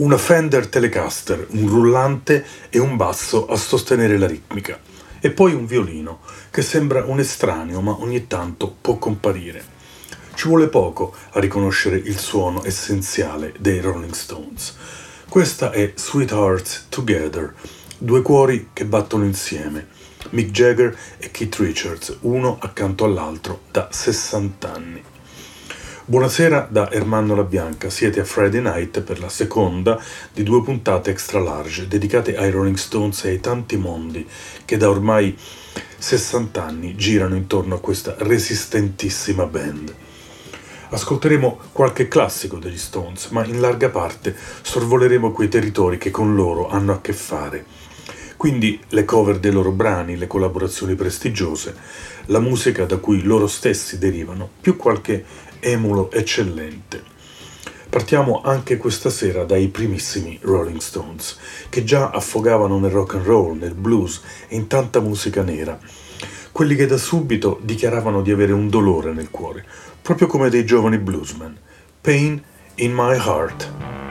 una Fender Telecaster, un rullante e un basso a sostenere la ritmica, e poi un violino, che sembra un estraneo ma ogni tanto può comparire. Ci vuole poco a riconoscere il suono essenziale dei Rolling Stones. Questa è Sweethearts Together, due cuori che battono insieme, Mick Jagger e Keith Richards, uno accanto all'altro da 60 anni. Buonasera da Ermanno La Bianca, siete a Friday Night per la seconda di due puntate extra large dedicate ai Rolling Stones e ai tanti mondi che da ormai 60 anni girano intorno a questa resistentissima band. Ascolteremo qualche classico degli Stones, ma in larga parte sorvoleremo quei territori che con loro hanno a che fare. Quindi le cover dei loro brani, le collaborazioni prestigiose, la musica da cui loro stessi derivano, più qualche emulo eccellente. Partiamo anche questa sera dai primissimi Rolling Stones, che già affogavano nel rock and roll, nel blues e in tanta musica nera. Quelli che da subito dichiaravano di avere un dolore nel cuore, proprio come dei giovani bluesmen. Pain in my heart.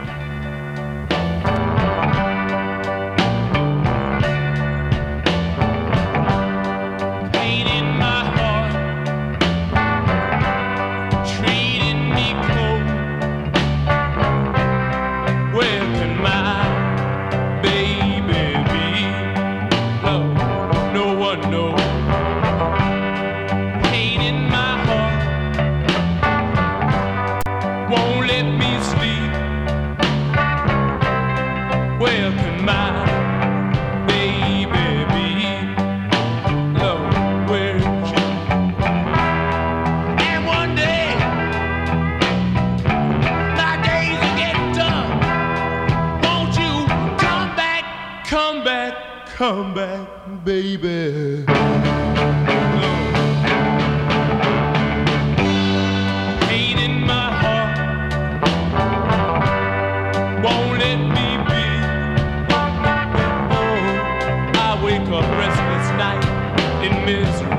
misery.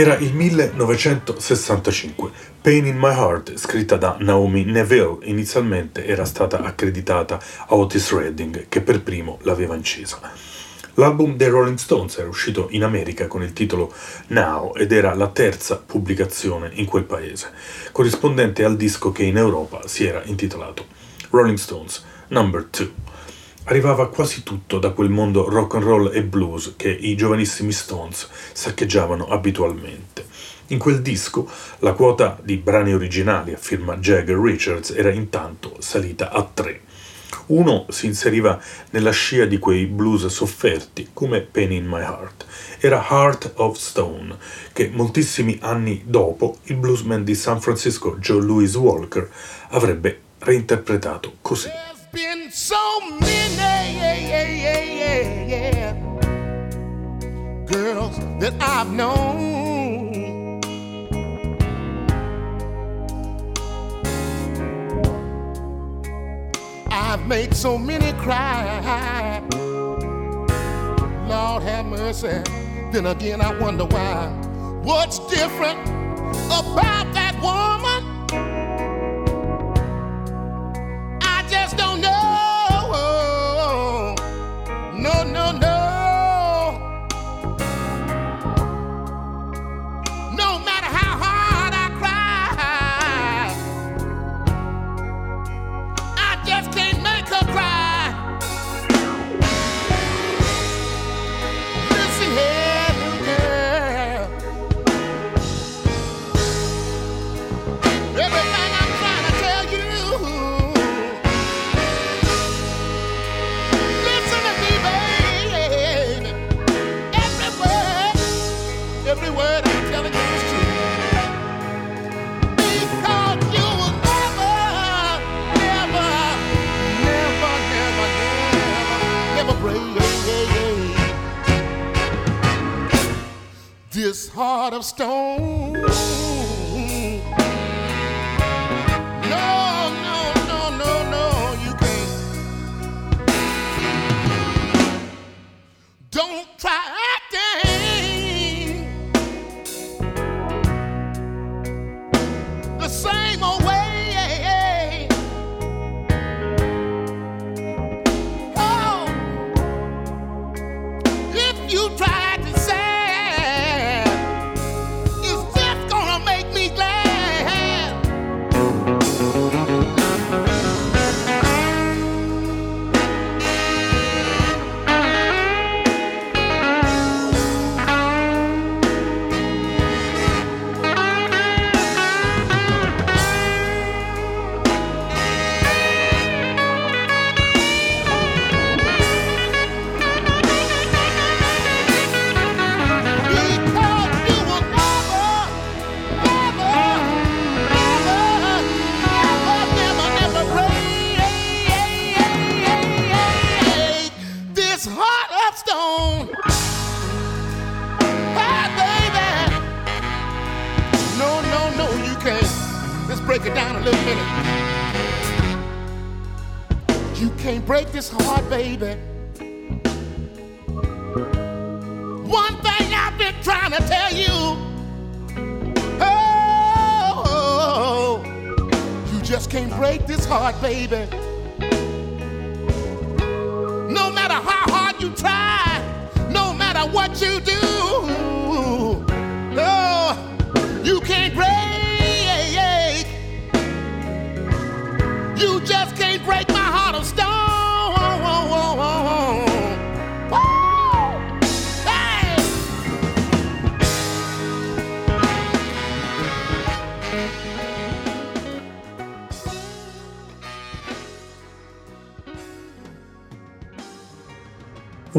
Era il 1965. Pain in My Heart, scritta da Naomi Neville, inizialmente era stata accreditata a Otis Redding, che per primo l'aveva incisa. L'album dei Rolling Stones era uscito in America con il titolo Now ed era la terza pubblicazione in quel paese, corrispondente al disco che in Europa si era intitolato Rolling Stones Number 2 arrivava quasi tutto da quel mondo rock and roll e blues che i giovanissimi Stones saccheggiavano abitualmente. In quel disco la quota di brani originali a firma Jagger Richards era intanto salita a tre. Uno si inseriva nella scia di quei blues sofferti, come Pain in My Heart. Era Heart of Stone, che moltissimi anni dopo il bluesman di San Francisco Joe Louis Walker avrebbe reinterpretato così. Been so many girls that I've known. I've made so many cry. Lord have mercy. Then again, I wonder why. What's different about that woman? Listen here. Heart of stone.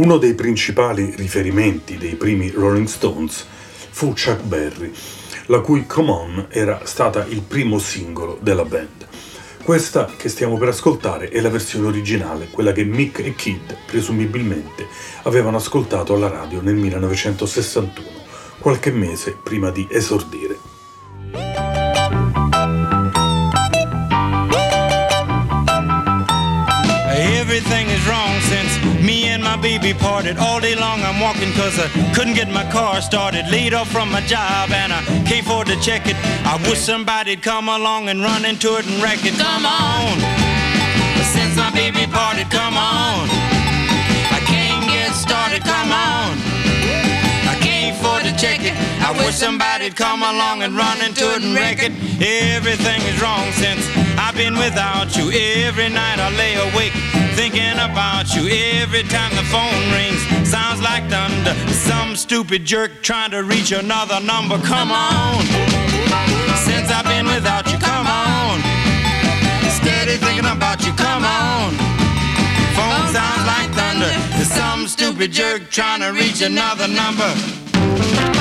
Uno dei principali riferimenti dei primi Rolling Stones fu Chuck Berry, la cui Come On era stata il primo singolo della band. Questa che stiamo per ascoltare è la versione originale, quella che Mick e Kid presumibilmente avevano ascoltato alla radio nel 1961, qualche mese prima di esordire. Baby parted. All day long I'm walking cause I couldn't get my car started. Laid off from my job and I can't afford to check it. I wish somebody'd come along and run into it and wreck it. Come on. Since my baby parted, come on. I can't get started, come on. I can't afford to check it. I wish somebody'd come along and run into it and wreck it. Everything is wrong since I've been without you. Every night I lay awake thinking about you. Every time the phone rings, sounds like thunder. Some stupid jerk trying to reach another number. Come on. Since I've been without you, come on. Steady thinking about you, come on. Phone sounds like thunder. Some stupid jerk trying to reach another number.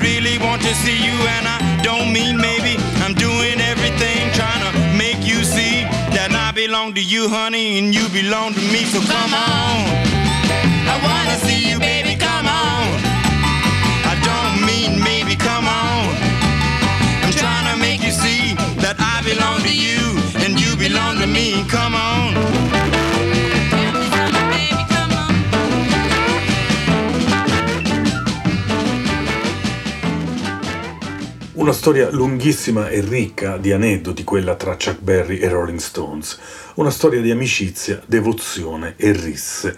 Really want to see you, and I don't mean maybe. I'm doing everything trying to make you see that I belong to you, honey, and you belong to me. So come on. I wanna see you, baby. Come on. I don't mean maybe. Come on. I'm trying to make you see that I belong to you, and you belong to me. Come on. Una storia lunghissima e ricca di aneddoti quella tra Chuck Berry e Rolling Stones, una storia di amicizia, devozione e risse.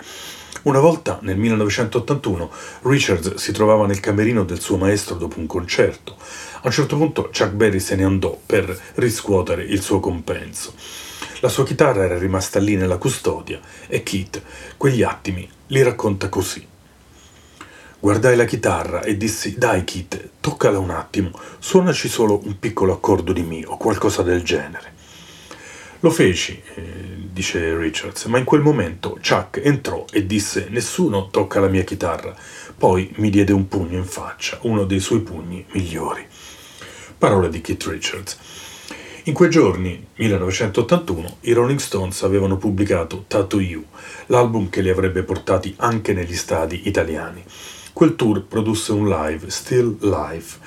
Una volta, nel 1981, Richards si trovava nel camerino del suo maestro dopo un concerto. A un certo punto Chuck Berry se ne andò per riscuotere il suo compenso. La sua chitarra era rimasta lì nella custodia e Keith quegli attimi li racconta così. Guardai la chitarra e dissi: Dai, Kit, toccala un attimo, suonaci solo un piccolo accordo di Mi o qualcosa del genere. Lo feci, eh, dice Richards, ma in quel momento Chuck entrò e disse nessuno tocca la mia chitarra. Poi mi diede un pugno in faccia, uno dei suoi pugni migliori. Parole di Keith Richards. In quei giorni, 1981, i Rolling Stones avevano pubblicato Tattoo You, l'album che li avrebbe portati anche negli stadi italiani. Quel tour produsse un live, Still Life,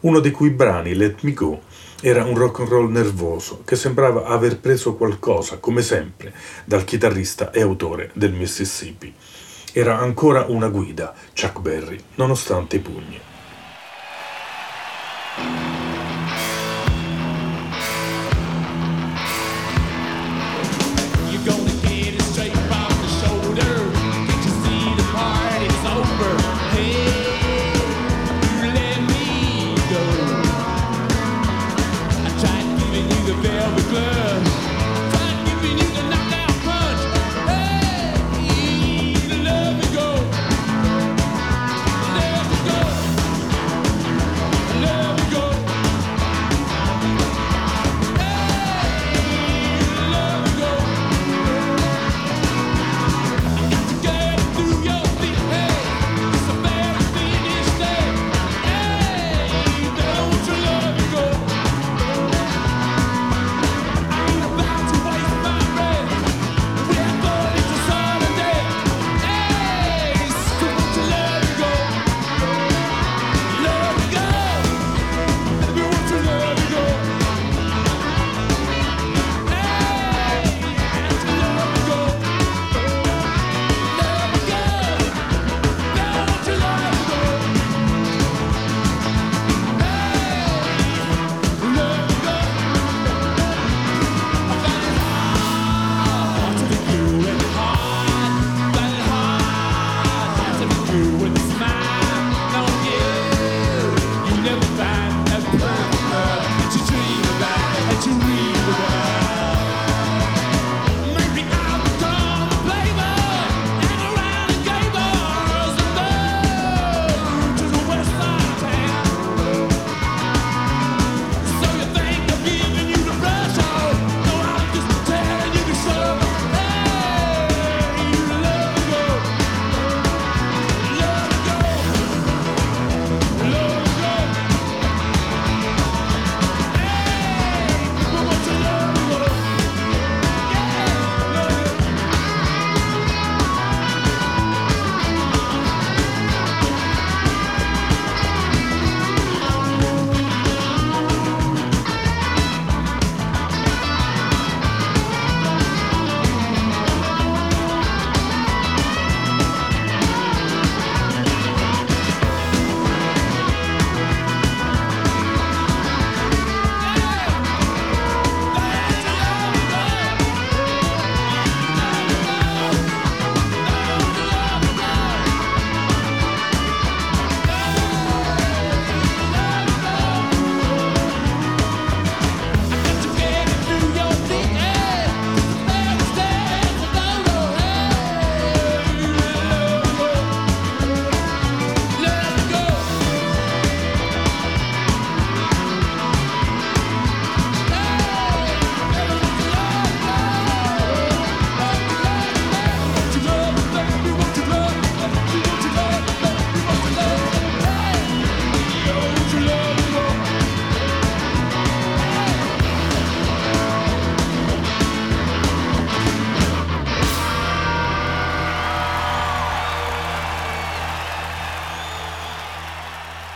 uno dei cui brani, Let Me Go, era un rock and roll nervoso che sembrava aver preso qualcosa, come sempre, dal chitarrista e autore del Mississippi. Era ancora una guida, Chuck Berry, nonostante i pugni.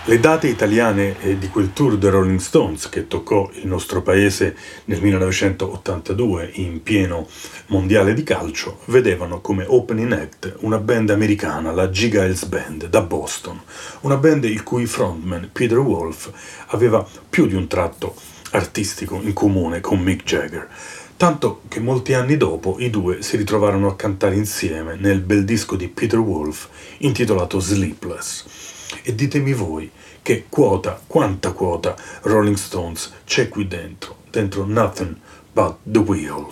Le date italiane eh, di quel tour dei Rolling Stones che toccò il nostro paese nel 1982 in pieno mondiale di calcio vedevano come opening act una band americana, la Giga Band da Boston, una band il cui frontman Peter Wolf aveva più di un tratto artistico in comune con Mick Jagger. Tanto che molti anni dopo i due si ritrovarono a cantare insieme nel bel disco di Peter Wolf intitolato Sleepless. E ditemi voi che quota, quanta quota Rolling Stones c'è qui dentro, dentro Nothing But The Wheel.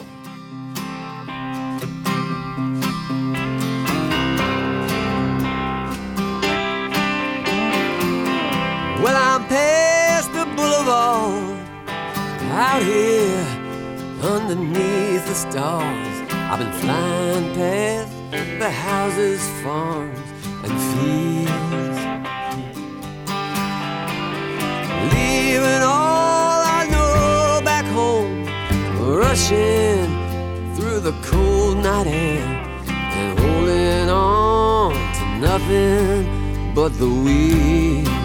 Well, I'm past the boulevard, out here underneath the stars. I've been flying past the houses, farms, and fields. brave all I know back home, rushing through the cold night air and holding on to nothing but the wind.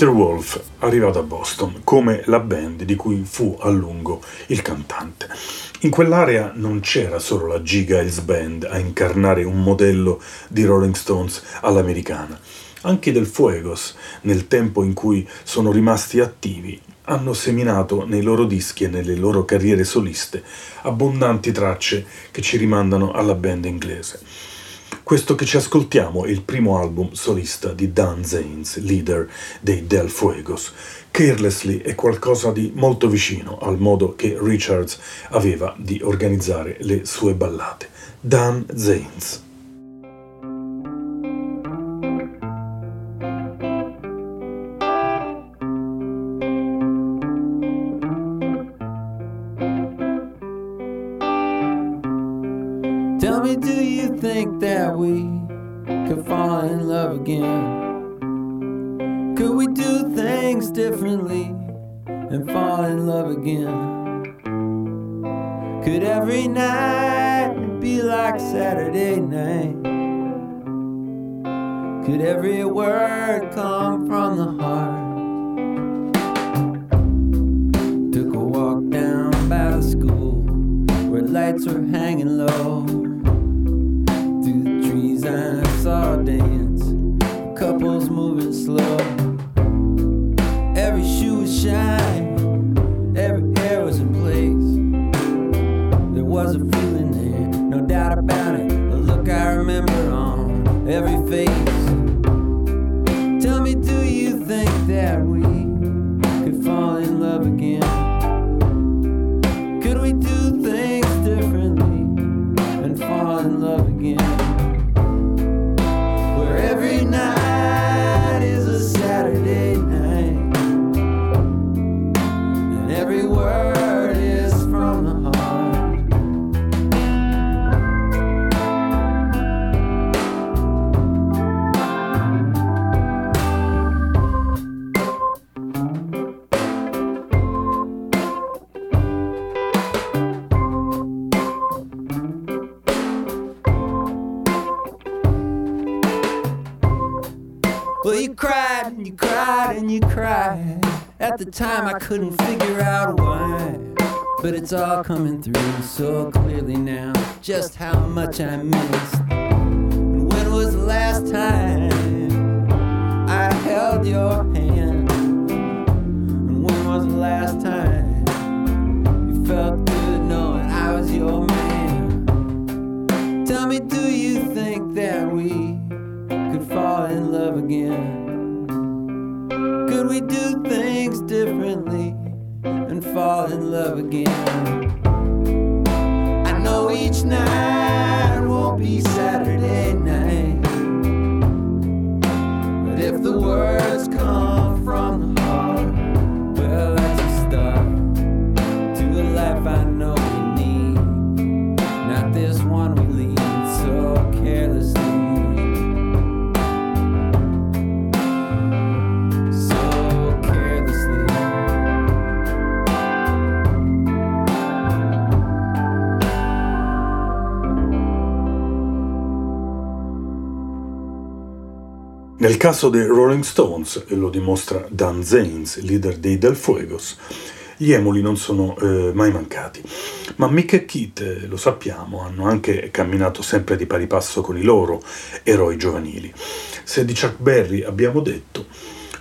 Peter Wolf, arrivato a Boston, come la band di cui fu a lungo il cantante. In quell'area non c'era solo la G. Giles Band a incarnare un modello di Rolling Stones all'americana. Anche del Fuegos, nel tempo in cui sono rimasti attivi, hanno seminato nei loro dischi e nelle loro carriere soliste abbondanti tracce che ci rimandano alla band inglese. Questo che ci ascoltiamo è il primo album solista di Dan Zanes, leader dei Del Fuegos. Carelessly è qualcosa di molto vicino al modo che Richards aveva di organizzare le sue ballate. Dan Zanes. Think that we could fall in love again? Could we do things differently and fall in love again? Could every night be like Saturday night? Could every word come from the heart? Took a walk down by the school where lights were hanging low. Time, I couldn't figure out why. But it's all coming through so clearly now just how much I missed. And when was the last time I held your hand? And when was the last time you felt good knowing I was your man? Tell me, do you think that we could fall in love again? Could we do things differently and fall in love again? I know each night won't be Saturday night, but if the words come Nel caso dei Rolling Stones, e lo dimostra Dan Zanes, leader dei Del Fuegos, gli emuli non sono eh, mai mancati. Ma Mick e Keith, eh, lo sappiamo, hanno anche camminato sempre di pari passo con i loro eroi giovanili. Se di Chuck Berry abbiamo detto,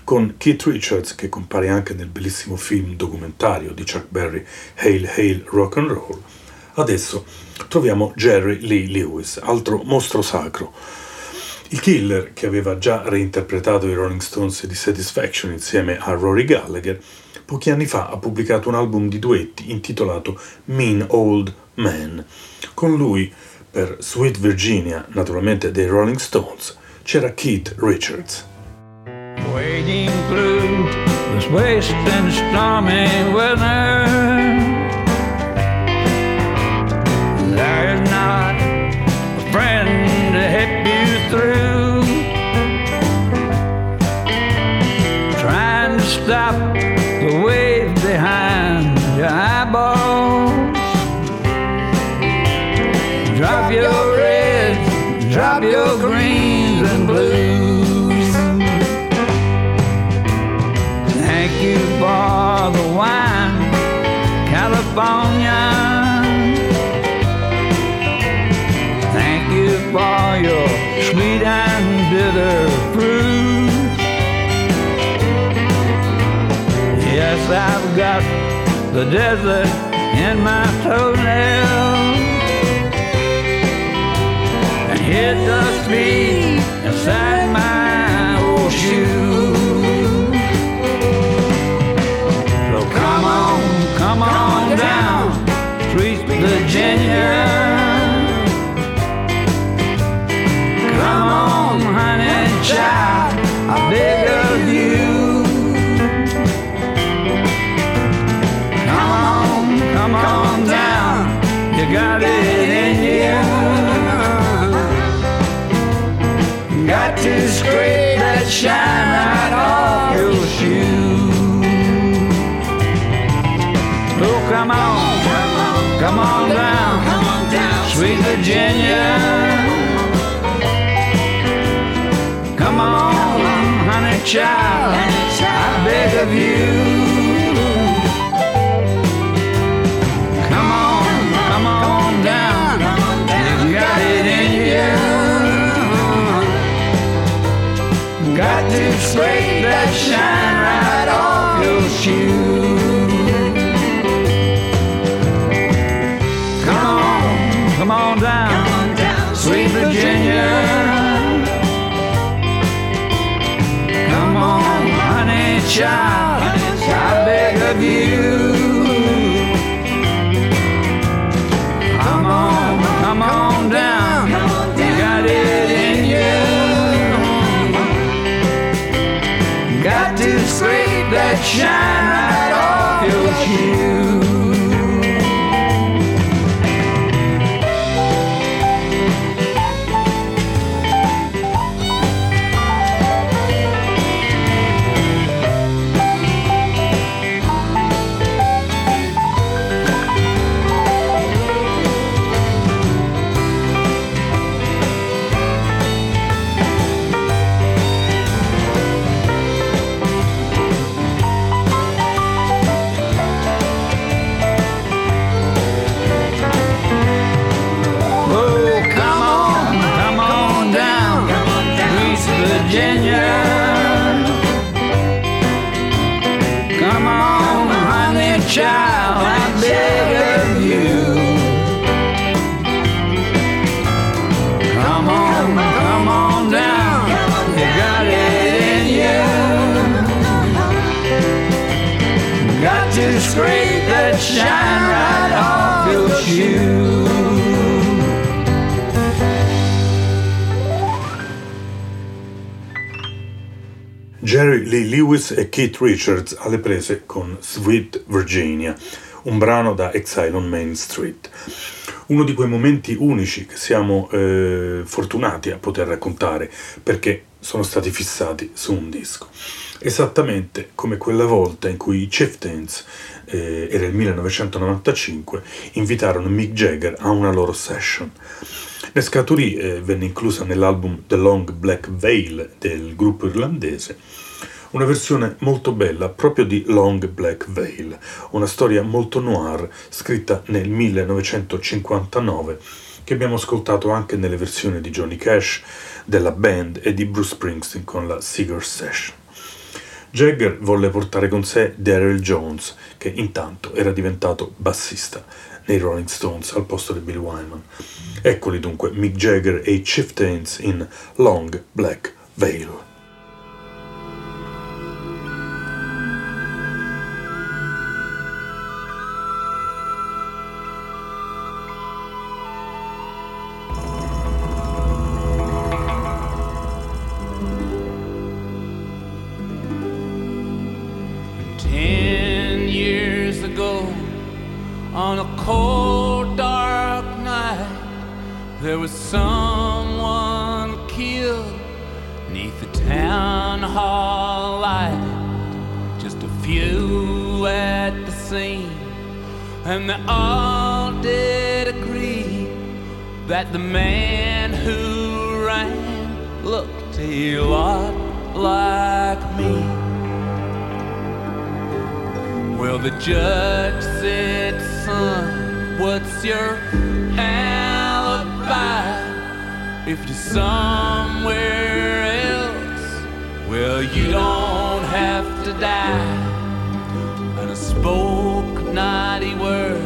con Keith Richards, che compare anche nel bellissimo film documentario di Chuck Berry, Hail Hail Rock and Roll, adesso troviamo Jerry Lee Lewis, altro mostro sacro, il killer, che aveva già reinterpretato i Rolling Stones di Satisfaction insieme a Rory Gallagher, pochi anni fa ha pubblicato un album di duetti intitolato Mean Old Man. Con lui, per Sweet Virginia, naturalmente dei Rolling Stones, c'era Keith Richards. Wading through this waste stormy weather. California. Thank you for your sweet and bitter fruit. Yes, I've got the desert in my toenails. And hit the speed inside my old shoe. Come on, Come on down, down Sweet Virginia. Come on, honey child, I beg of you. Come on, come on down, you got it in you. Got to scrape that shine Virginia. Come on, honey child, I beg of you. Come on, come on down, you got it in you. Got to scrape that shine right off your shoe. Child, I beg of you. Come on, come on down, you got it in you. Got to scrape that shine Jerry Lee Lewis e Keith Richards alle prese con Sweet Virginia, un brano da Exile on Main Street. Uno di quei momenti unici che siamo eh, fortunati a poter raccontare perché sono stati fissati su un disco. Esattamente come quella volta in cui i Chieftains, eh, era il 1995, invitarono Mick Jagger a una loro session. Ne scaturì e venne inclusa nell'album The Long Black Veil del gruppo irlandese una versione molto bella proprio di Long Black Veil, una storia molto noir scritta nel 1959 che abbiamo ascoltato anche nelle versioni di Johnny Cash, della band e di Bruce Springsteen con la Seeger Session. Jagger volle portare con sé Daryl Jones, che intanto era diventato bassista nei Rolling Stones al posto di Bill Wyman. Eccoli dunque Mick Jagger e i Chieftains in Long Black Veil. And they all did agree that the man who ran looked a lot like me. Well, the judge said, son, what's your alibi? If you're somewhere else, well, you don't have to die. And I a word,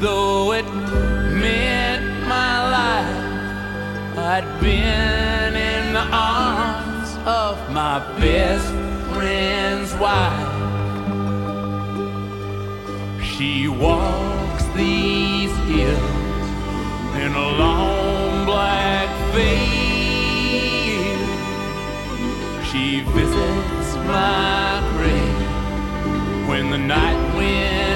though it meant my life. I'd been in the arms of my best friend's wife. She walks these hills in a long black veil. She visits my grave when the night winds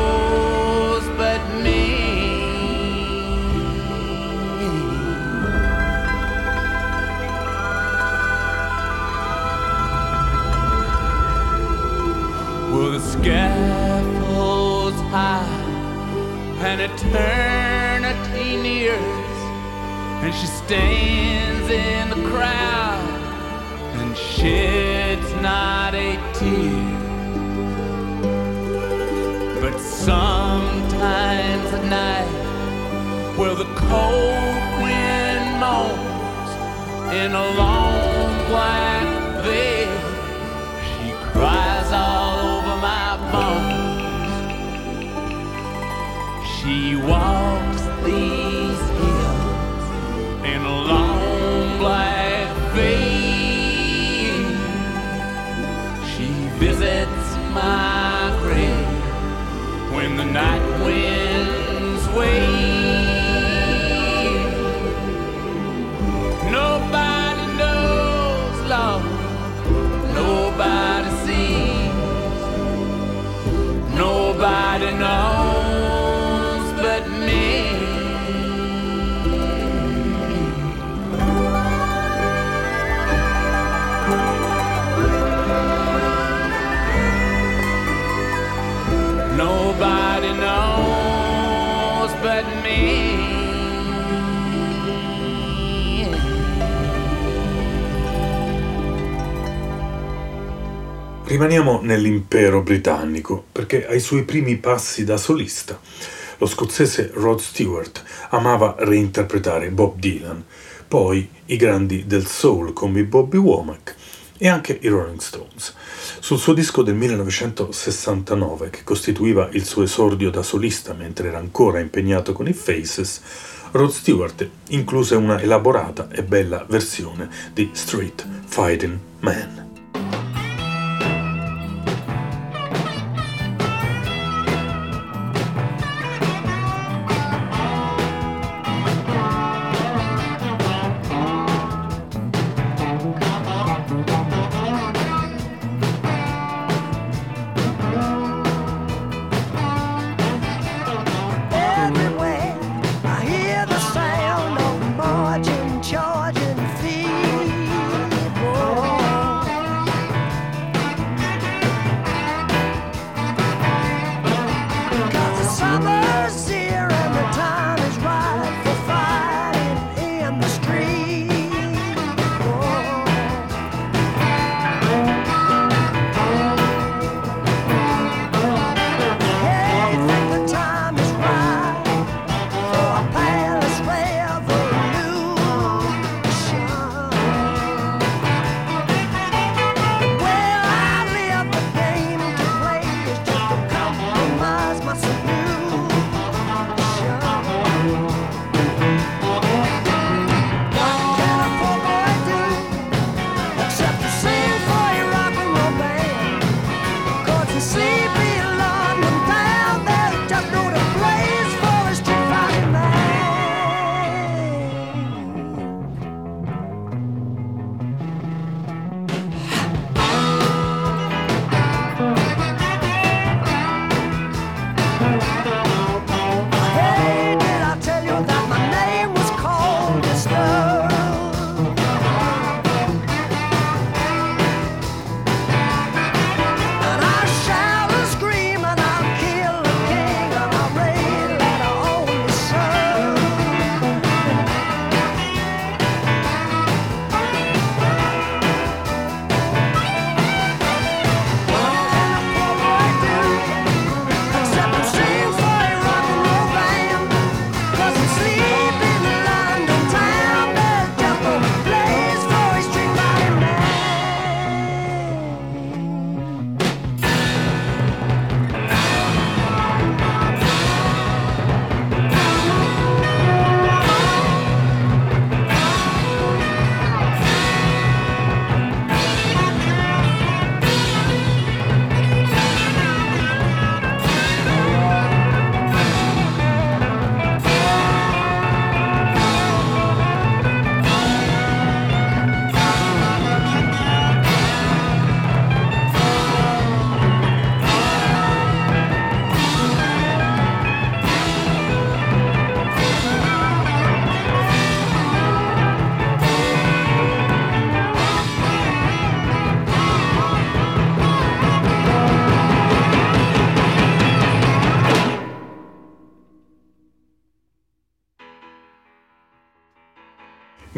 eternity nears, and she stands in the crowd and sheds not a tear. But sometimes at night, where the cold wind moans in a long black veil, she cries all over my bones. She walks these hills in a long black veil. She visits my grave when the night winds wave. Rimaniamo nell'impero britannico perché ai suoi primi passi da solista lo scozzese Rod Stewart amava reinterpretare Bob Dylan, poi i grandi del soul come Bobby Womack e anche i Rolling Stones. Sul suo disco del 1969, che costituiva il suo esordio da solista mentre era ancora impegnato con i Faces, Rod Stewart incluse una elaborata e bella versione di Street Fighting Man.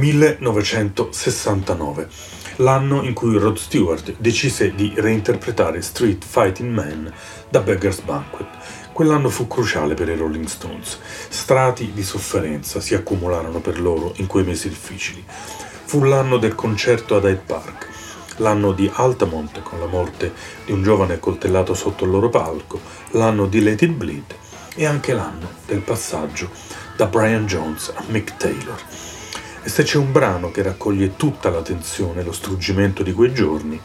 1969, l'anno in cui Rod Stewart decise di reinterpretare Street Fighting Man da Beggar's Banquet. Quell'anno fu cruciale per i Rolling Stones. Strati di sofferenza si accumularono per loro in quei mesi difficili. Fu l'anno del concerto ad Hyde Park, l'anno di Altamont con la morte di un giovane accoltellato sotto il loro palco, l'anno di Let It Bleed e anche l'anno del passaggio da Brian Jones a Mick Taylor. E se c'è un brano che raccoglie tutta la tensione e lo struggimento di quei giorni,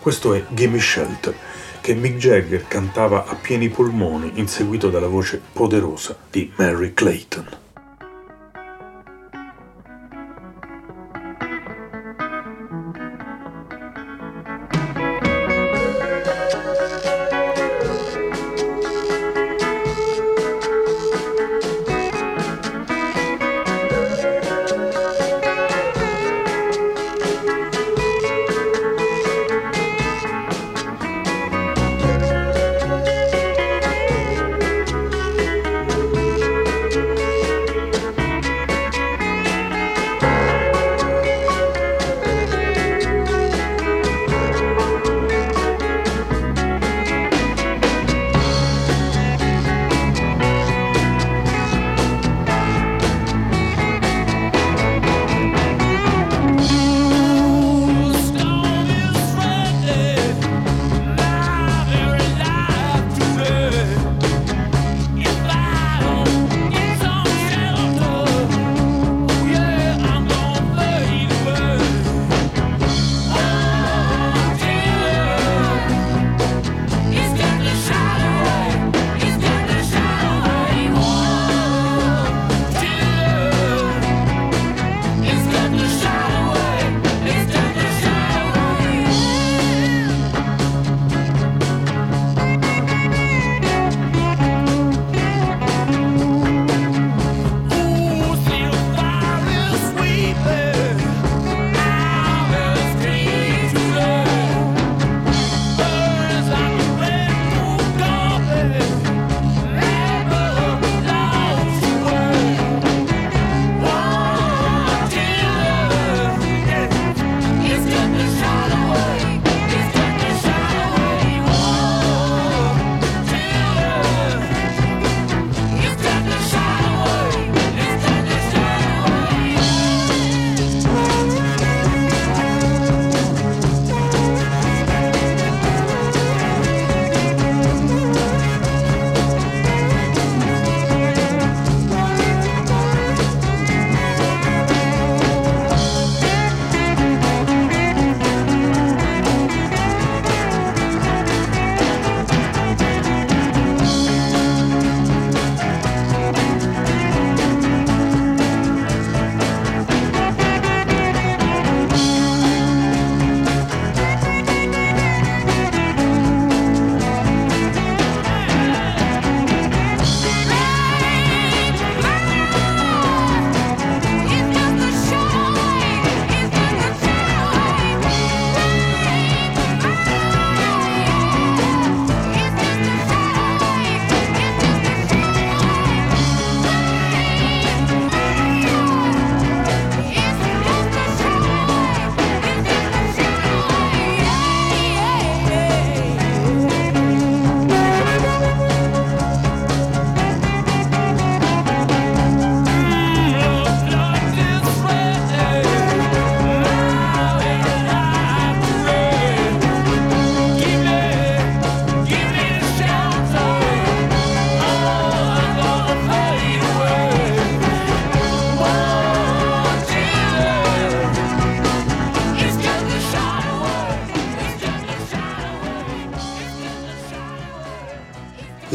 questo è Gimme Shelter, che Mick Jagger cantava a pieni polmoni, inseguito dalla voce poderosa di Mary Clayton.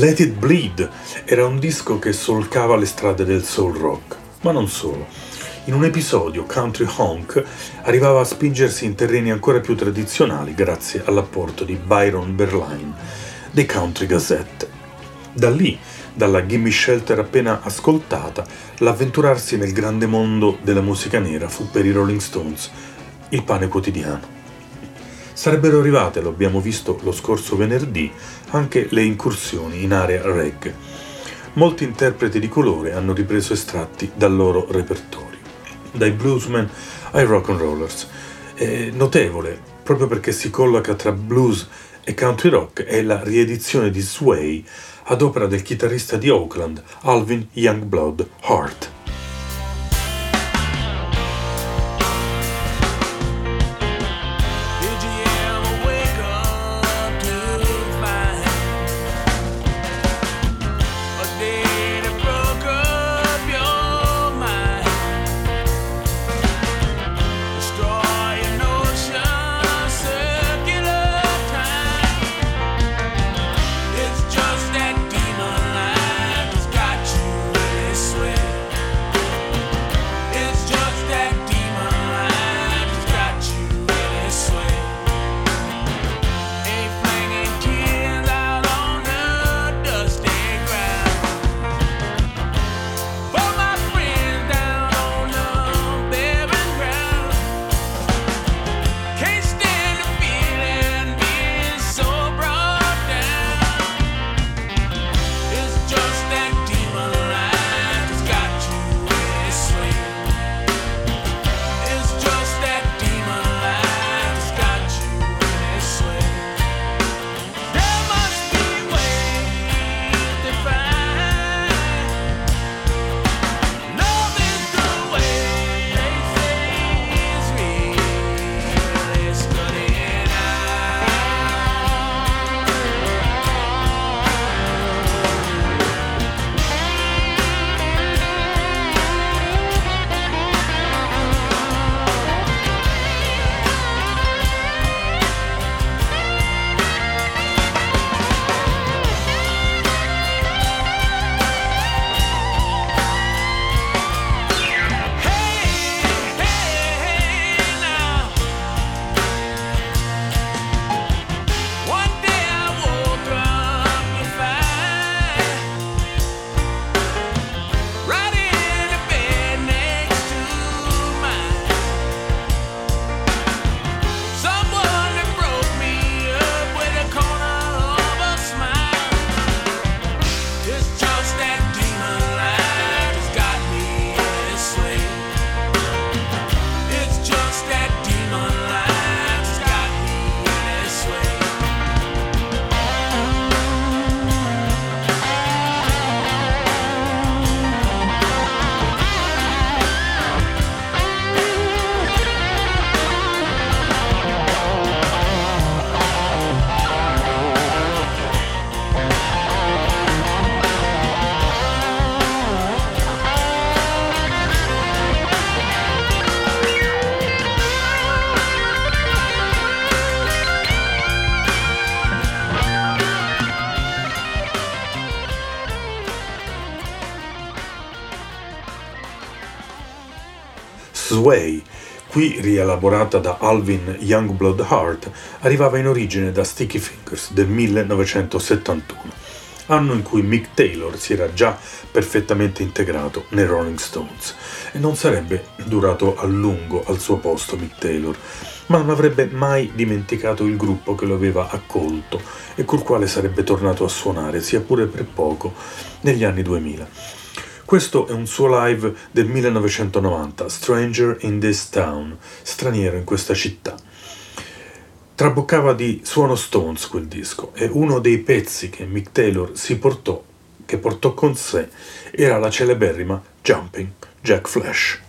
Let It Bleed era un disco che solcava le strade del soul rock, ma non solo. In un episodio, Country Honk arrivava a spingersi in terreni ancora più tradizionali grazie all'apporto di Byron Berline dei Country Gazette. Da lì, dalla Gimme Shelter appena ascoltata, l'avventurarsi nel grande mondo della musica nera fu per i Rolling Stones il pane quotidiano. Sarebbero arrivate, lo abbiamo visto lo scorso venerdì, anche le incursioni in area reggae. Molti interpreti di colore hanno ripreso estratti dal loro repertorio. dai bluesmen ai rock and rollers. È notevole proprio perché si colloca tra blues e country rock è la riedizione di Sway ad opera del chitarrista di Oakland Alvin Youngblood Hart. Sway, qui rielaborata da Alvin Youngblood Hart, arrivava in origine da Sticky Fingers del 1971, anno in cui Mick Taylor si era già perfettamente integrato nei Rolling Stones e non sarebbe durato a lungo al suo posto Mick Taylor, ma non avrebbe mai dimenticato il gruppo che lo aveva accolto e col quale sarebbe tornato a suonare, sia pure per poco, negli anni 2000. Questo è un suo live del 1990, Stranger in This Town, straniero in questa città. Traboccava di suono Stones quel disco e uno dei pezzi che Mick Taylor si portò, che portò con sé, era la celeberrima Jumping Jack Flash.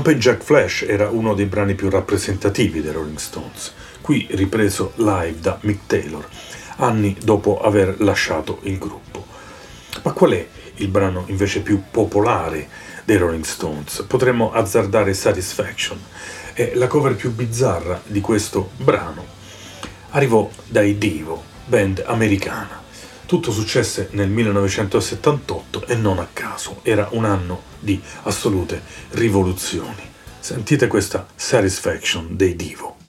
Jumpin' Flash era uno dei brani più rappresentativi dei Rolling Stones, qui ripreso live da Mick Taylor, anni dopo aver lasciato il gruppo. Ma qual è il brano invece più popolare dei Rolling Stones? Potremmo azzardare Satisfaction, è la cover più bizzarra di questo brano. Arrivò dai Divo, band americana. Tutto successe nel 1978 e non a caso, era un anno di assolute rivoluzioni. Sentite questa satisfaction dei Divo.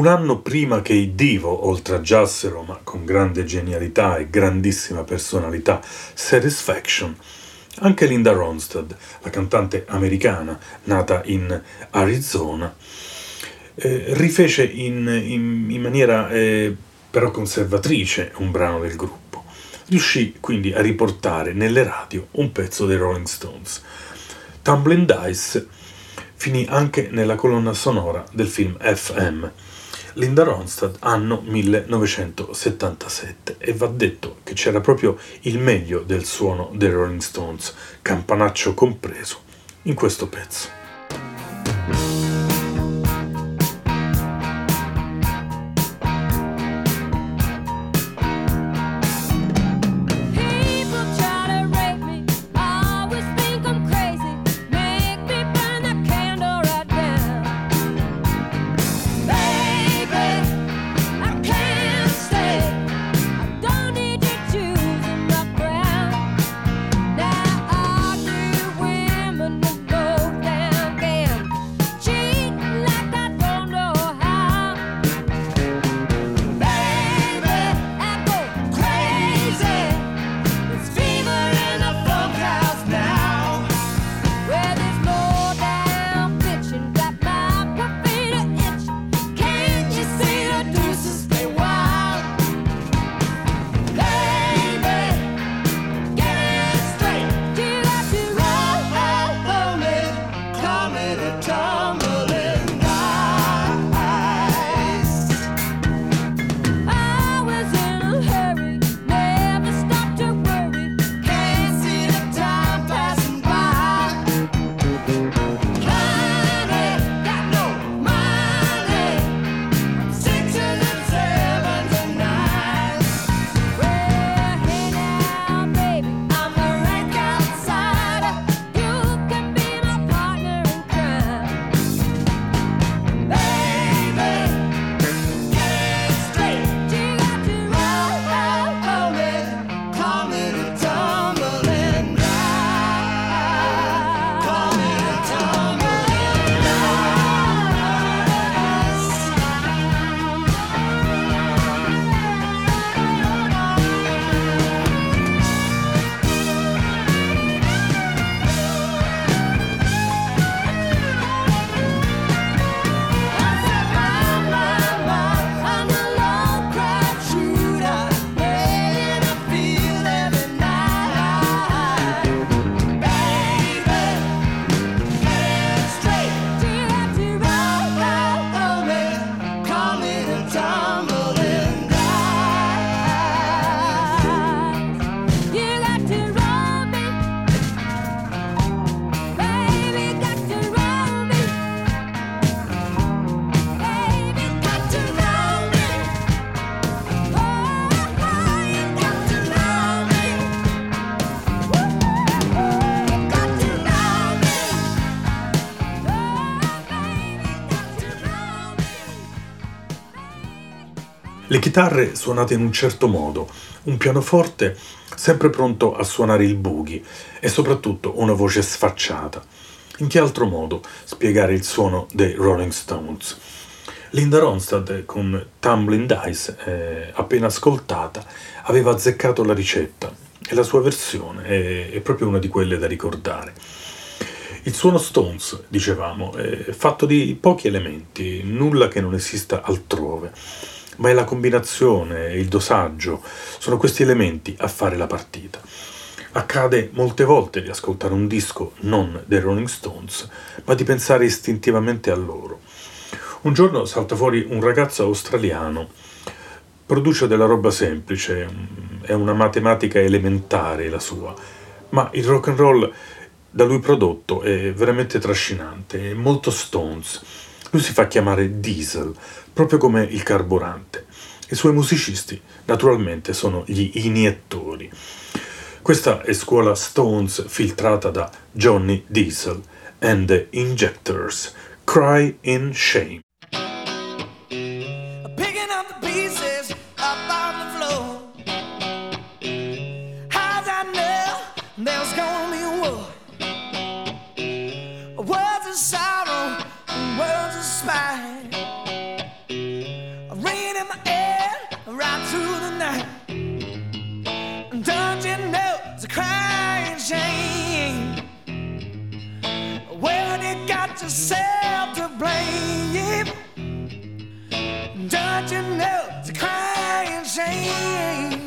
Un anno prima che i Divo oltraggiassero, ma con grande genialità e grandissima personalità, Satisfaction, anche Linda Ronstad, la cantante americana nata in Arizona, eh, rifece in, in, in maniera eh, però conservatrice un brano del gruppo. Riuscì quindi a riportare nelle radio un pezzo dei Rolling Stones. Tumbling Dice finì anche nella colonna sonora del film FM Linda Ronstadt anno 1977 e va detto che c'era proprio il meglio del suono dei Rolling Stones, campanaccio compreso, in questo pezzo. Chitarre suonate in un certo modo, un pianoforte sempre pronto a suonare il boogie e soprattutto una voce sfacciata. In che altro modo spiegare il suono dei Rolling Stones? Linda Ronstadt con Tumbling Dice, eh, appena ascoltata, aveva azzeccato la ricetta e la sua versione è, è proprio una di quelle da ricordare. Il suono Stones, dicevamo, è fatto di pochi elementi, nulla che non esista altrove, ma è la combinazione il dosaggio, sono questi elementi a fare la partita. Accade molte volte di ascoltare un disco non dei Rolling Stones, ma di pensare istintivamente a loro. Un giorno salta fuori un ragazzo australiano, produce della roba semplice, mm, è una matematica elementare la sua, ma il rock and roll da lui prodotto è veramente trascinante, è molto Stones. Lui si fa chiamare Diesel, proprio come il carburante. I suoi musicisti, naturalmente, sono gli iniettori. Questa è scuola Stones filtrata da Johnny Diesel and the Injectors. Cry in Shame. picking up the pieces yourself to blame. Don't you know it's a crying shame?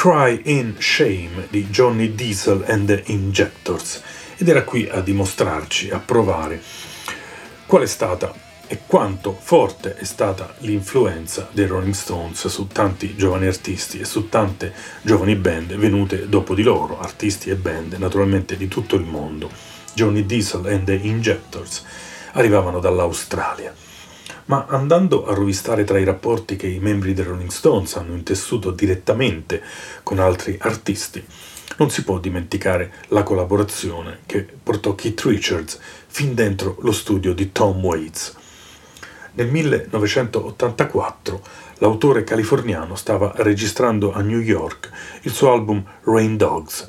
Cry in Shame di Johnny Diesel and the Injectors ed era qui a dimostrarci, a provare qual è stata e quanto forte è stata l'influenza dei Rolling Stones su tanti giovani artisti e su tante giovani band venute dopo di loro, artisti e band naturalmente di tutto il mondo. Johnny Diesel and the Injectors arrivavano dall'Australia. Ma andando a rovistare tra i rapporti che i membri dei Rolling Stones hanno intessuto direttamente con altri artisti, non si può dimenticare la collaborazione che portò Keith Richards fin dentro lo studio di Tom Waits. Nel 1984 l'autore californiano stava registrando a New York il suo album Rain Dogs,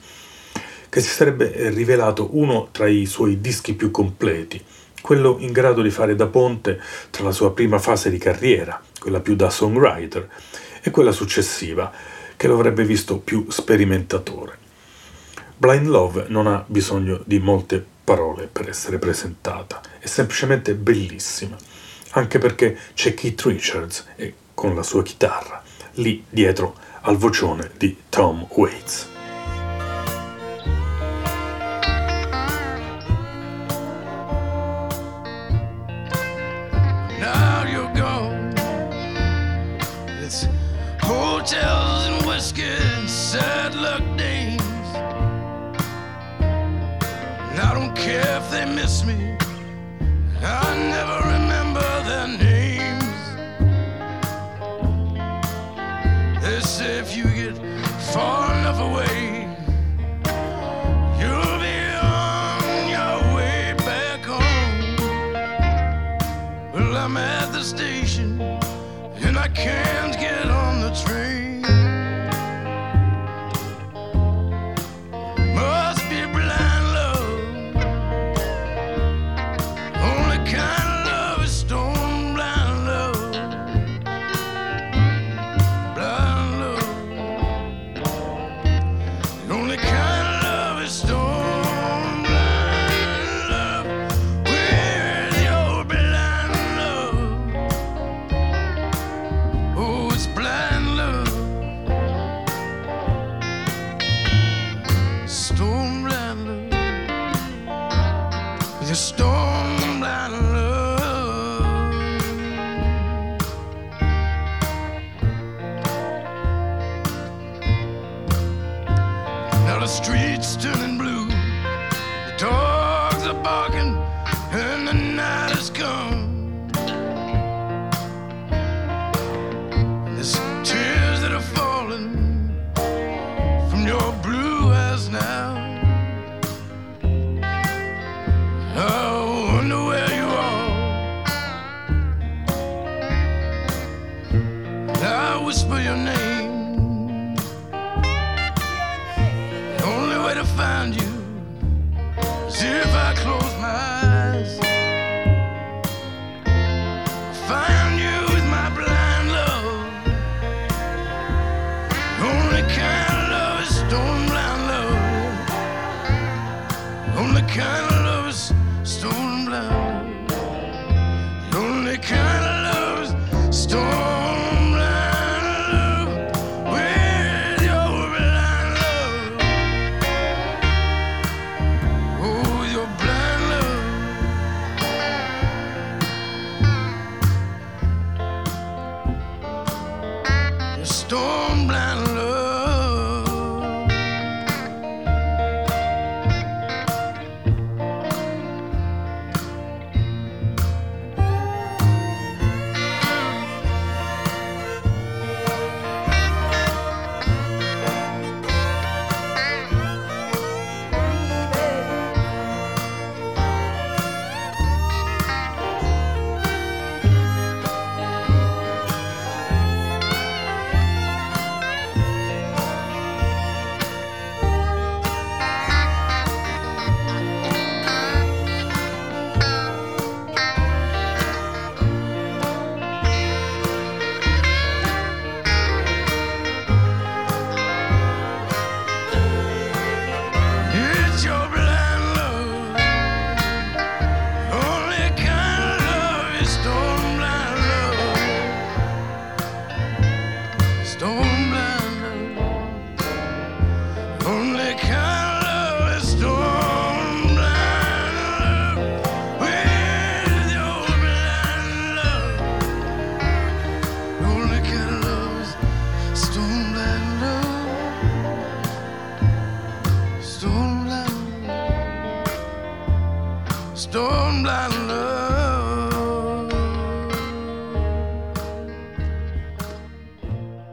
che si sarebbe rivelato uno tra i suoi dischi più completi, quello in grado di fare da ponte tra la sua prima fase di carriera, quella più da songwriter, e quella successiva, che lo avrebbe visto più sperimentatore. Blind Love non ha bisogno di molte parole per essere presentata, è semplicemente bellissima, anche perché c'è Keith Richards e con la sua chitarra, lì dietro al vocione di Tom Waits. They miss me. I never remember their names. They say if you get far enough away, you'll be on your way back home. Well, I'm at the station and I can't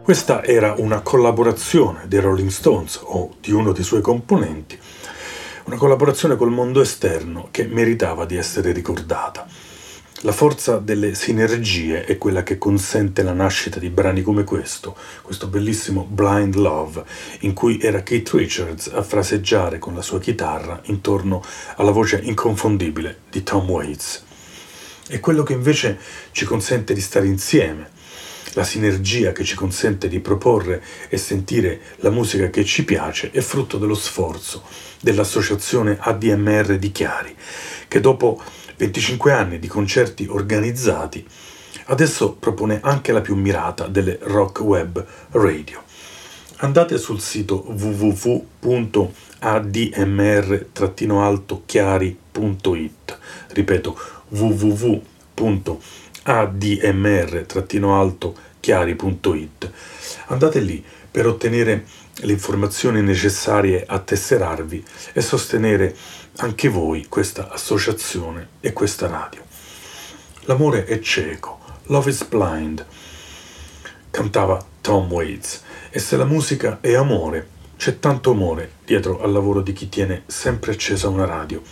Questa era una collaborazione dei Rolling Stones o di uno dei suoi componenti, una collaborazione col mondo esterno che meritava di essere ricordata. La forza delle sinergie è quella che consente la nascita di brani come questo, questo bellissimo Blind Love, in cui era Keith Richards a fraseggiare con la sua chitarra intorno alla voce inconfondibile di Tom Waits. È quello che invece ci consente di stare insieme, la sinergia che ci consente di proporre e sentire la musica che ci piace è frutto dello sforzo dell'associazione ADMR di Chiari, che dopo 25 anni di concerti organizzati adesso propone anche la più mirata delle rock web radio. Andate sul sito www.admr-chiari.it, ripeto www.admr-chiari.it. Andate lì per ottenere le informazioni necessarie a tesserarvi e sostenere anche voi questa associazione e questa radio. L'amore è cieco, love is blind, cantava Tom Waits, e se la musica è amore, c'è tanto amore dietro al lavoro di chi tiene sempre accesa una radio.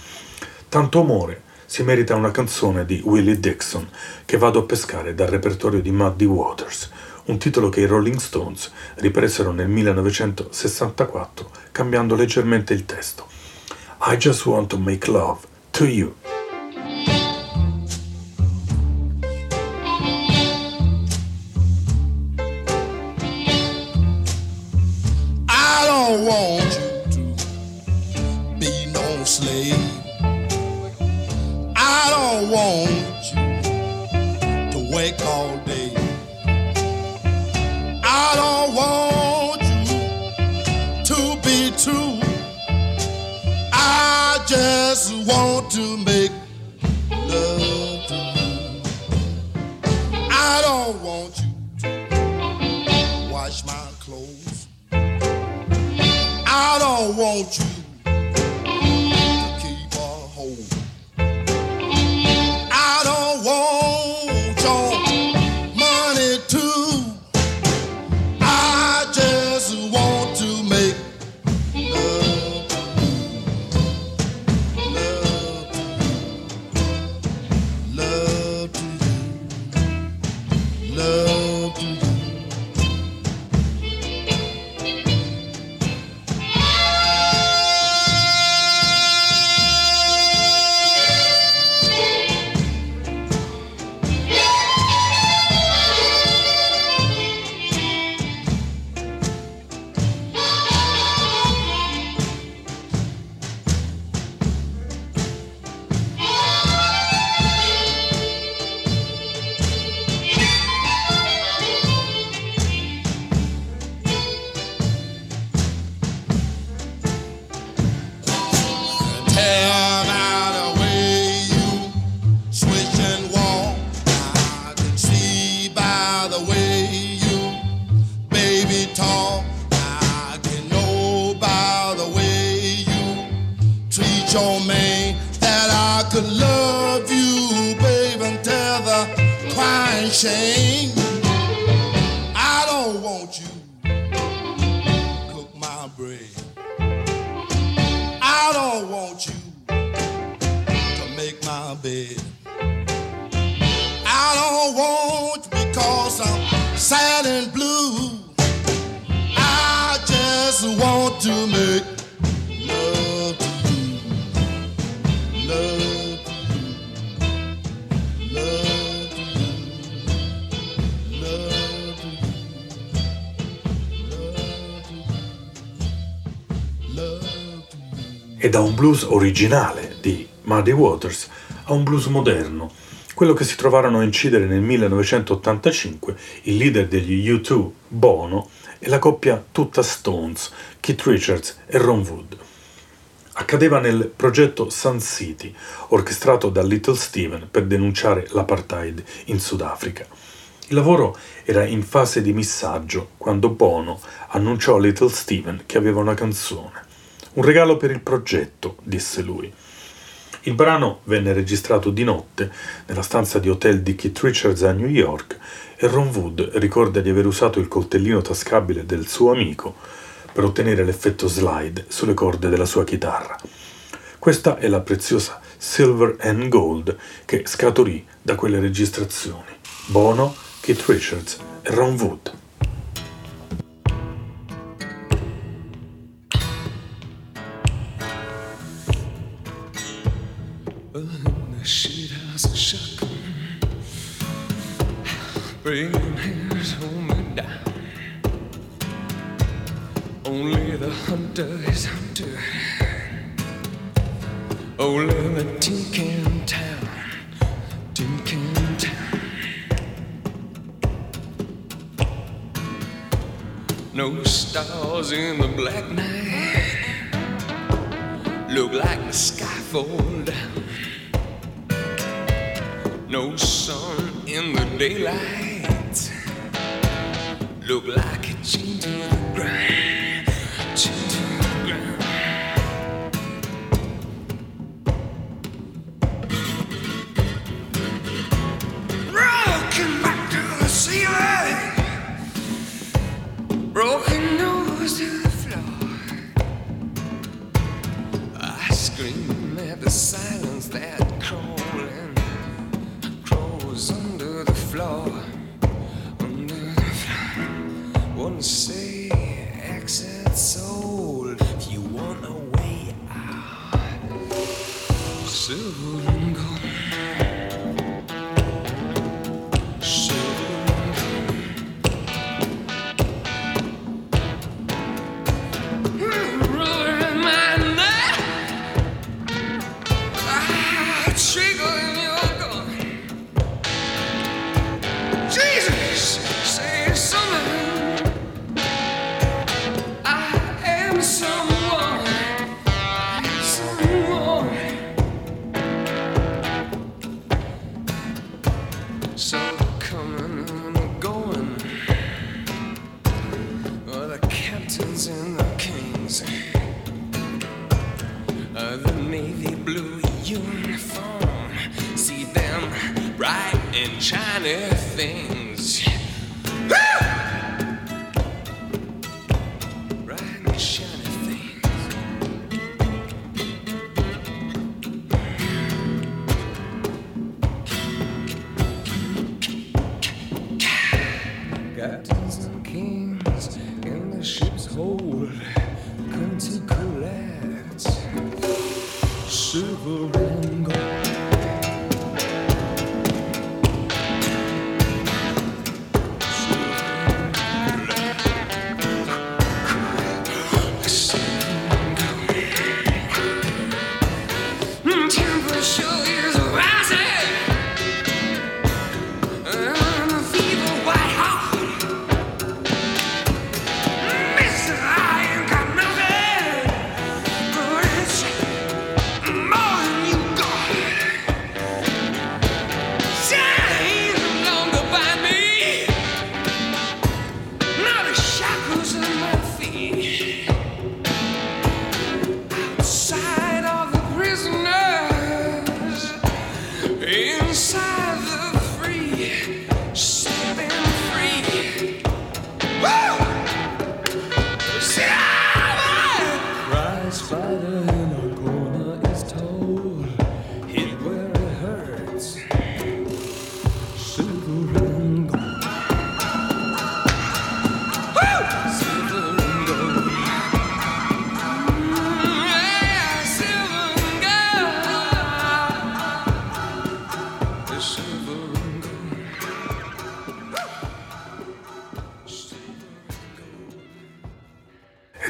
Tanto amore si merita una canzone di Willie Dixon che vado a pescare dal repertorio di Muddy Waters, un titolo che i Rolling Stones ripresero nel 1964 cambiando leggermente il testo. I just want to make love to you. I don't want you to be no slave. I don't want you to work all day. I don't want you to be true. I just want to make love to you. I don't want you to wash my clothes. I don't want you blues originale di Muddy Waters a un blues moderno, quello che si trovarono a incidere nel 1985 il leader degli U2, Bono, e la coppia tutta Stones, Keith Richards e Ron Wood. Accadeva nel progetto Sun City, orchestrato da Little Steven per denunciare l'apartheid in Sudafrica. Il lavoro era in fase di missaggio quando Bono annunciò a Little Steven che aveva una canzone. Un regalo per il progetto, disse lui. Il brano venne registrato di notte nella stanza di hotel di Keith Richards a New York e Ron Wood ricorda di aver usato il coltellino tascabile del suo amico per ottenere l'effetto slide sulle corde della sua chitarra. Questa è la preziosa Silver and Gold che scaturì da quelle registrazioni. Bono, Keith Richards e Ron Wood. Is hunter. Only the tin can town. Tin can town. No stars in the black night. Look like the sky fall down. No sun in the daylight. Look like a chain to the ground.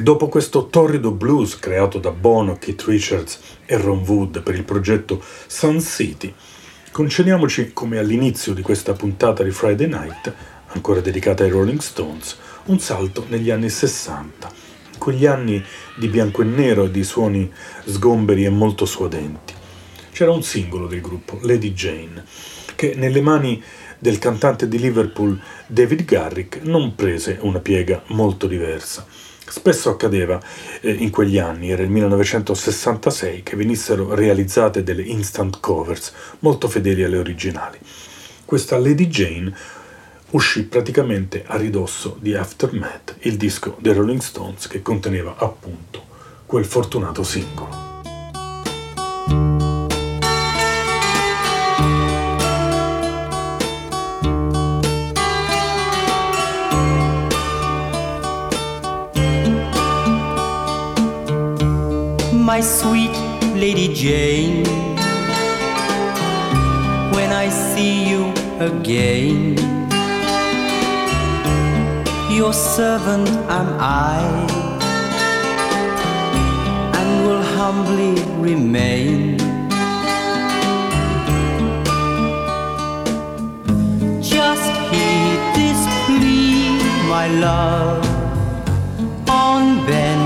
Dopo questo torrido blues creato da Bono, Keith Richards e Ron Wood per il progetto Sun City, concediamoci, come all'inizio di questa puntata di Friday Night, ancora dedicata ai Rolling Stones, un salto negli anni 60, quegli anni di bianco e nero e di suoni sgomberi e molto suadenti. C'era un singolo del gruppo, Lady Jane, che nelle mani del cantante di Liverpool David Garrick non prese una piega molto diversa. Spesso accadeva eh, in quegli anni, era il 1966, che venissero realizzate delle instant covers molto fedeli alle originali. Questa Lady Jane uscì praticamente a ridosso di Aftermath, il disco dei Rolling Stones che conteneva appunto quel fortunato singolo. My sweet Lady Jane. When I see you again, your servant am I, and will humbly remain. Just heed this plea, my love, on knees,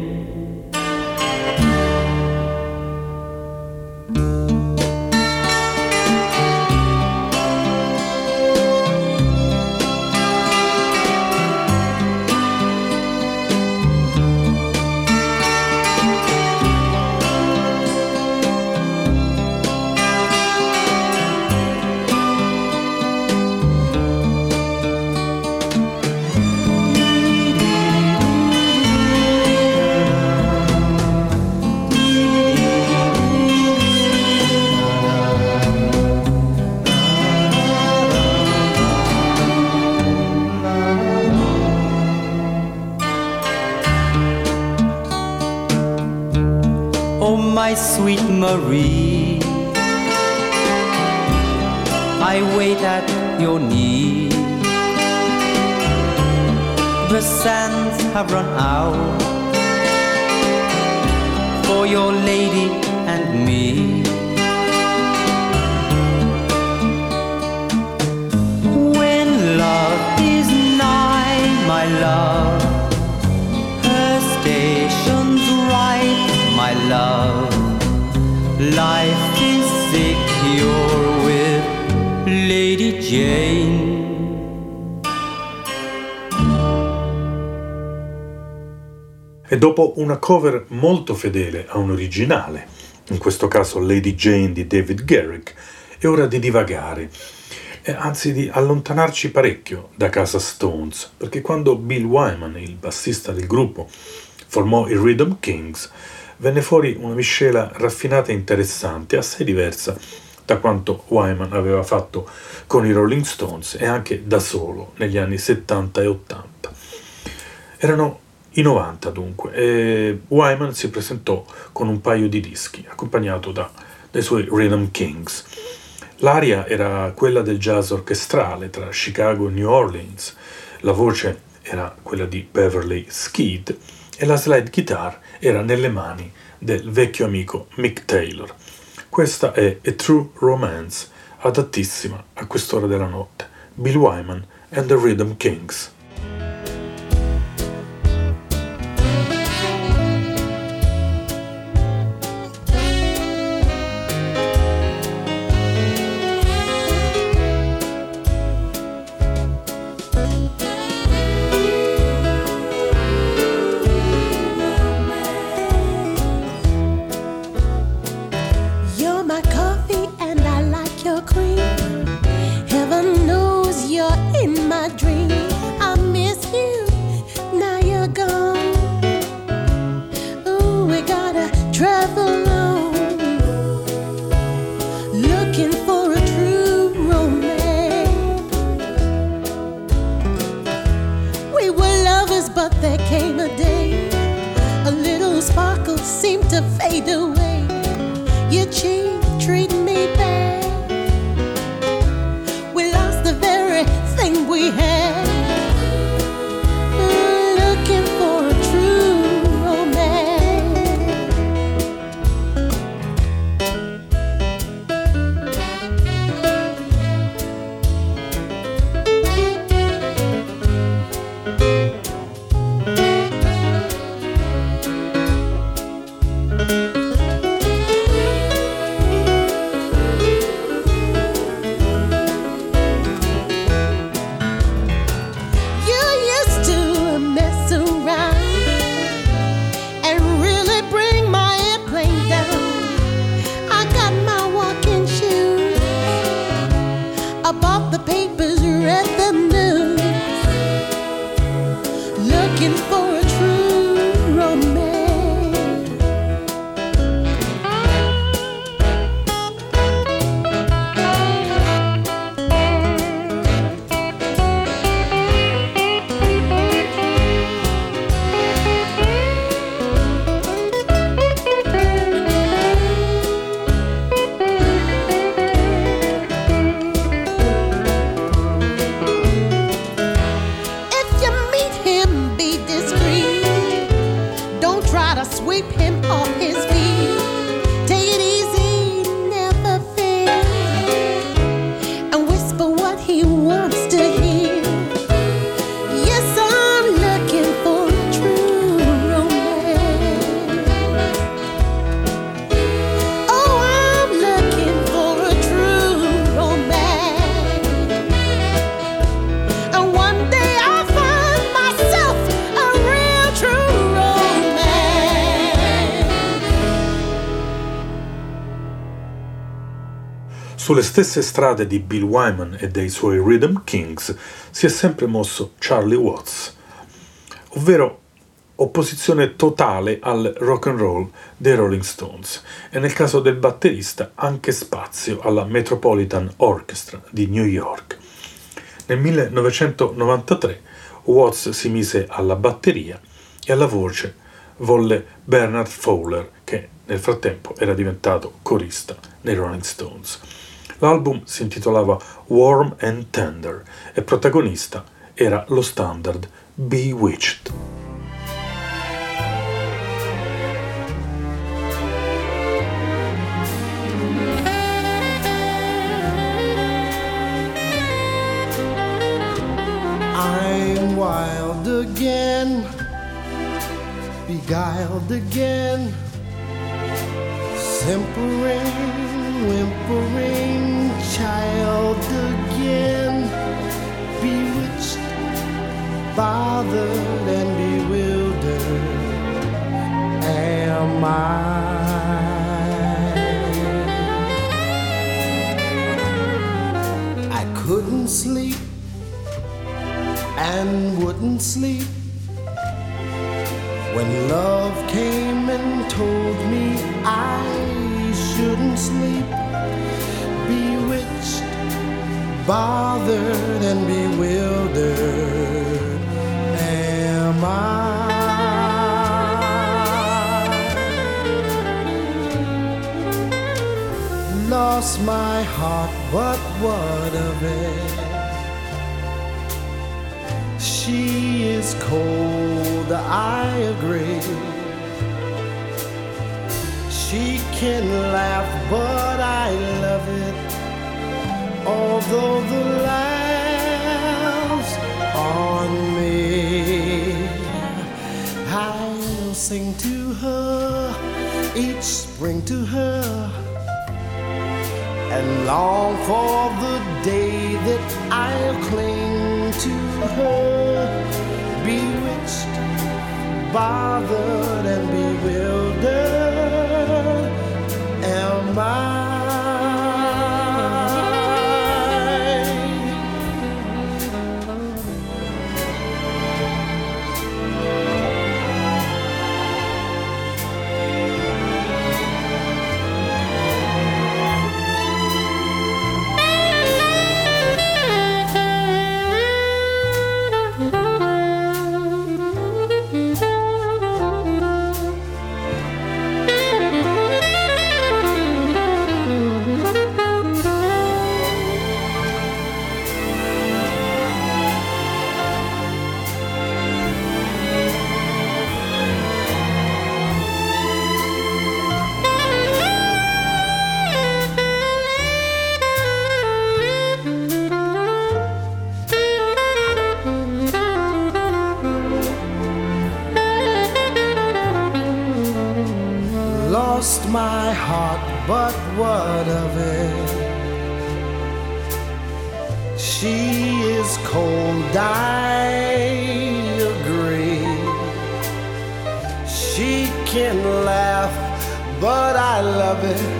Marie, I wait at your knee. The sands have run out for your lady dopo una cover molto fedele a un originale, in questo caso Lady Jane di David Garrick, è ora di divagare, e anzi di allontanarci parecchio da casa Stones, perché quando Bill Wyman, il bassista del gruppo, formò i Rhythm Kings, venne fuori una miscela raffinata e interessante, assai diversa da quanto Wyman aveva fatto con i Rolling Stones e anche da solo negli anni 70 e 80. Erano i 90 dunque e Wyman si presentò con un paio di dischi accompagnato da, dai suoi Rhythm Kings. L'aria era quella del jazz orchestrale tra Chicago e New Orleans, la voce era quella di Beverly Skeed e la slide guitar era nelle mani del vecchio amico Mick Taylor. Questa è A True Romance, adattissima a quest'ora della notte. Bill Wyman and the Rhythm Kings. Sulle stesse strade di Bill Wyman e dei suoi Rhythm Kings si è sempre mosso Charlie Watts, ovvero opposizione totale al rock and roll dei Rolling Stones e nel caso del batterista anche spazio alla Metropolitan Orchestra di New York. Nel 1993 Watts si mise alla batteria e alla voce volle Bernard Fowler che nel frattempo era diventato corista nei Rolling Stones. L'album si intitolava Warm and Tender e protagonista era lo standard Bewitched. I'm wild again, beguiled again, simpering, whimpering child again, bewitched, bothered, and bewildered. Am I? I couldn't sleep and wouldn't sleep when love came and told me I sleep. Bewitched, bothered, and bewildered. Am I? Lost my heart, but what of it? She is cold, I agree. Can laugh, but I love it. Although the laughs on me, I'll sing to her each spring to her and long for the day that I'll cling to her, bewitched, bothered, and bewildered. I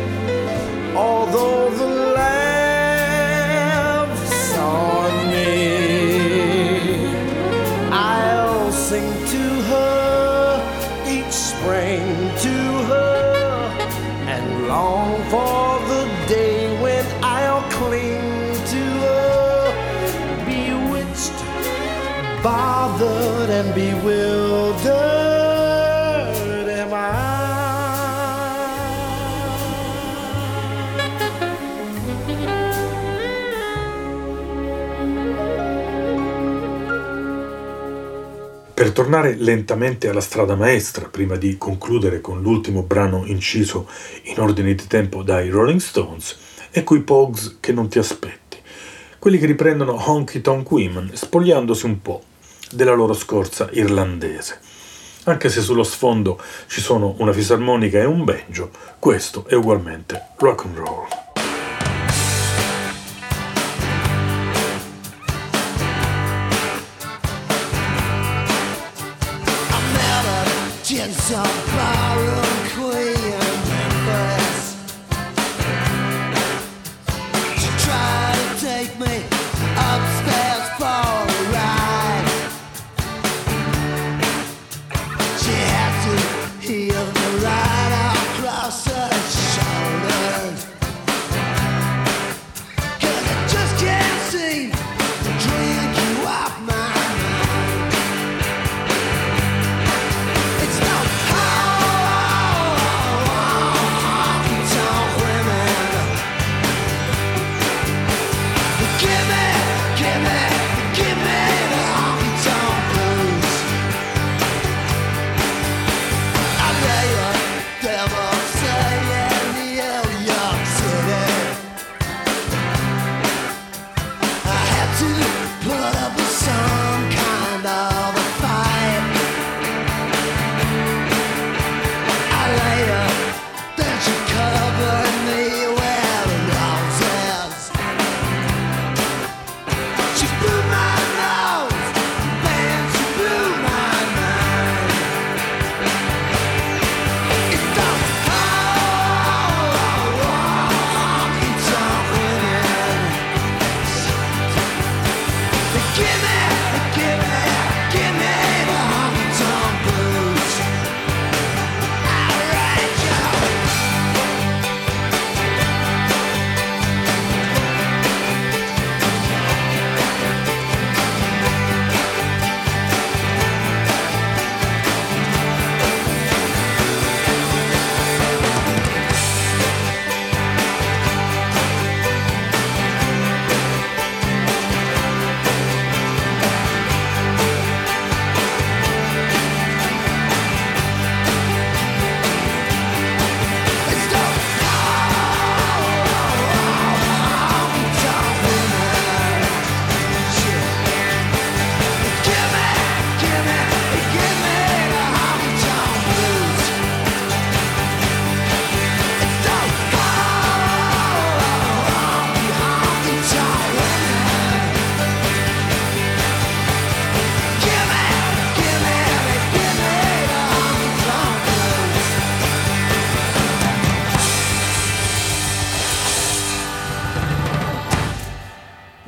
Per tornare lentamente alla strada maestra, prima di concludere con l'ultimo brano inciso in ordine di tempo dai Rolling Stones, ecco i Pogues che non ti aspetti, quelli che riprendono Honky Tonk Women, spogliandosi un po' della loro scorza irlandese. Anche se sullo sfondo ci sono una fisarmonica e un banjo, questo è ugualmente rock and roll. Just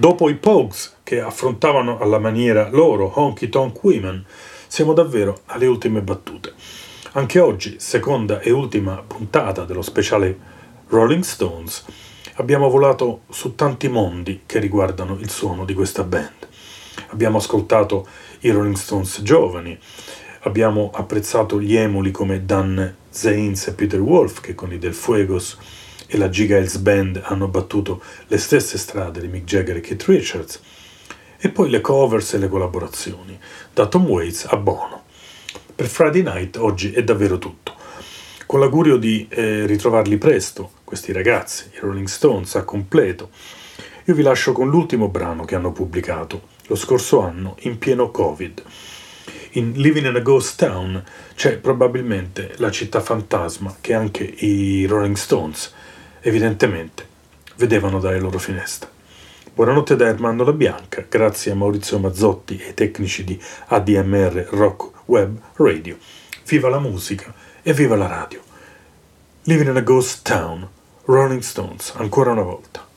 Dopo i Pogues, che affrontavano alla maniera loro Honky Tonk Women, siamo davvero alle ultime battute. Anche oggi, seconda e ultima puntata dello speciale Rolling Stones, abbiamo volato su tanti mondi che riguardano il suono di questa band. Abbiamo ascoltato i Rolling Stones giovani, abbiamo apprezzato gli emuli come Dan Zanes e Peter Wolf che con i Del Fuegos e la Giga Hills Band hanno battuto le stesse strade di Mick Jagger e Keith Richards, e poi le covers e le collaborazioni, da Tom Waits a Bono. Per Friday Night oggi è davvero tutto. Con l'augurio di eh, ritrovarli presto, questi ragazzi, i Rolling Stones a completo, io vi lascio con l'ultimo brano che hanno pubblicato lo scorso anno in pieno Covid. In Living in a Ghost Town c'è probabilmente la città fantasma che anche i Rolling Stones evidentemente, vedevano dalle loro finestre. Buonanotte da Armando La Bianca, grazie a Maurizio Mazzotti e ai tecnici di ADMR Rock Web Radio. Viva la musica e viva la radio. Living in a Ghost Town, Rolling Stones, ancora una volta.